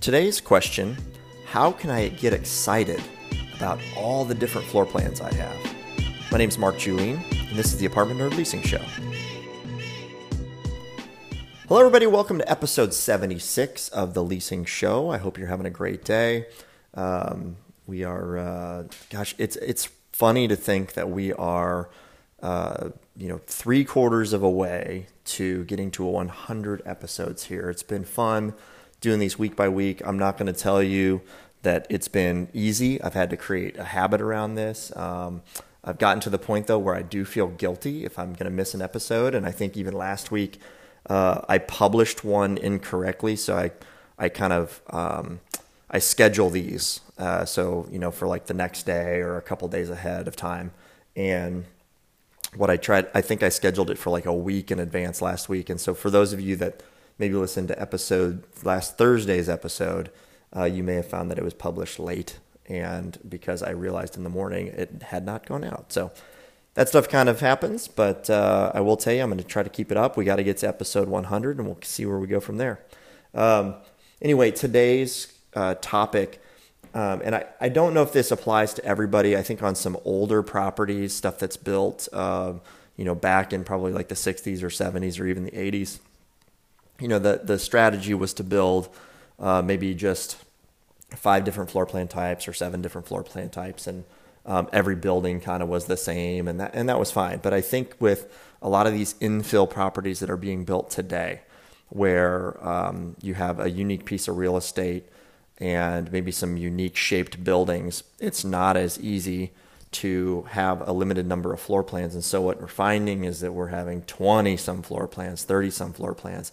Today's question How can I get excited about all the different floor plans I have? My name is Mark Julien, and this is the Apartment Nerd Leasing Show. Hello, everybody. Welcome to episode 76 of the Leasing Show. I hope you're having a great day. Um, we are, uh, gosh, it's it's funny to think that we are, uh, you know, three quarters of a way to getting to a 100 episodes here. It's been fun doing these week by week. I'm not going to tell you that it's been easy. I've had to create a habit around this. Um, I've gotten to the point though where I do feel guilty if I'm going to miss an episode, and I think even last week uh, I published one incorrectly, so I I kind of um, I schedule these uh, so you know for like the next day or a couple days ahead of time, and what I tried I think I scheduled it for like a week in advance last week, and so for those of you that maybe listen to episode last Thursday's episode, uh, you may have found that it was published late, and because I realized in the morning it had not gone out. So that stuff kind of happens, but uh, I will tell you, I'm going to try to keep it up. We got to get to episode 100, and we'll see where we go from there. Um, anyway, today's uh, topic. Um, and I, I don't know if this applies to everybody. I think on some older properties, stuff that's built, uh, you know, back in probably like the 60s or 70s or even the 80s, you know, the, the strategy was to build uh, maybe just five different floor plan types or seven different floor plan types. And um, every building kind of was the same. And that, and that was fine. But I think with a lot of these infill properties that are being built today, where um, you have a unique piece of real estate and maybe some unique shaped buildings, it's not as easy to have a limited number of floor plans. And so what we're finding is that we're having 20 some floor plans, 30 some floor plans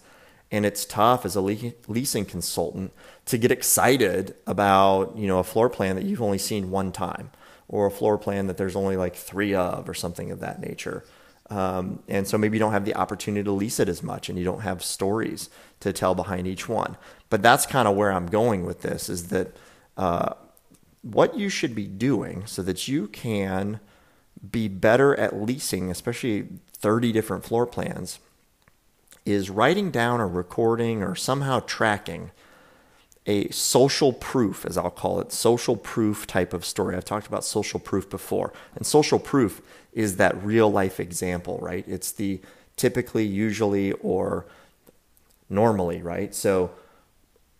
and it's tough as a leasing consultant to get excited about you know a floor plan that you've only seen one time or a floor plan that there's only like three of or something of that nature. Um, and so maybe you don't have the opportunity to lease it as much and you don't have stories to tell behind each one. But that's kind of where i'm going with this is that uh, what you should be doing so that you can be better at leasing especially 30 different floor plans is writing down or recording or somehow tracking a social proof, as I'll call it, social proof type of story. I've talked about social proof before. And social proof is that real life example, right? It's the typically, usually, or normally, right? So,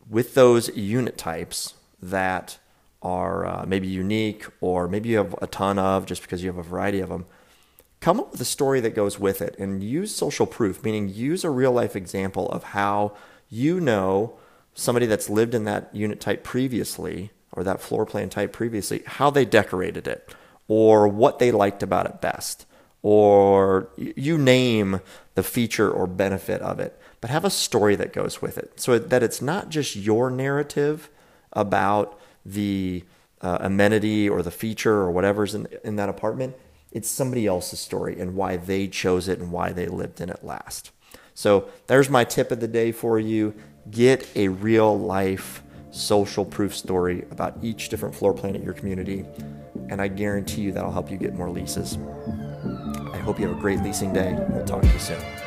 with those unit types that are uh, maybe unique or maybe you have a ton of just because you have a variety of them, come up with a story that goes with it and use social proof, meaning use a real life example of how you know somebody that's lived in that unit type previously or that floor plan type previously, how they decorated it or what they liked about it best or you name the feature or benefit of it, but have a story that goes with it. So that it's not just your narrative about the uh, amenity or the feature or whatever's in, in that apartment it's somebody else's story and why they chose it and why they lived in it last. So there's my tip of the day for you. Get a real life social proof story about each different floor plan at your community, and I guarantee you that'll help you get more leases. I hope you have a great leasing day. We'll talk to you soon.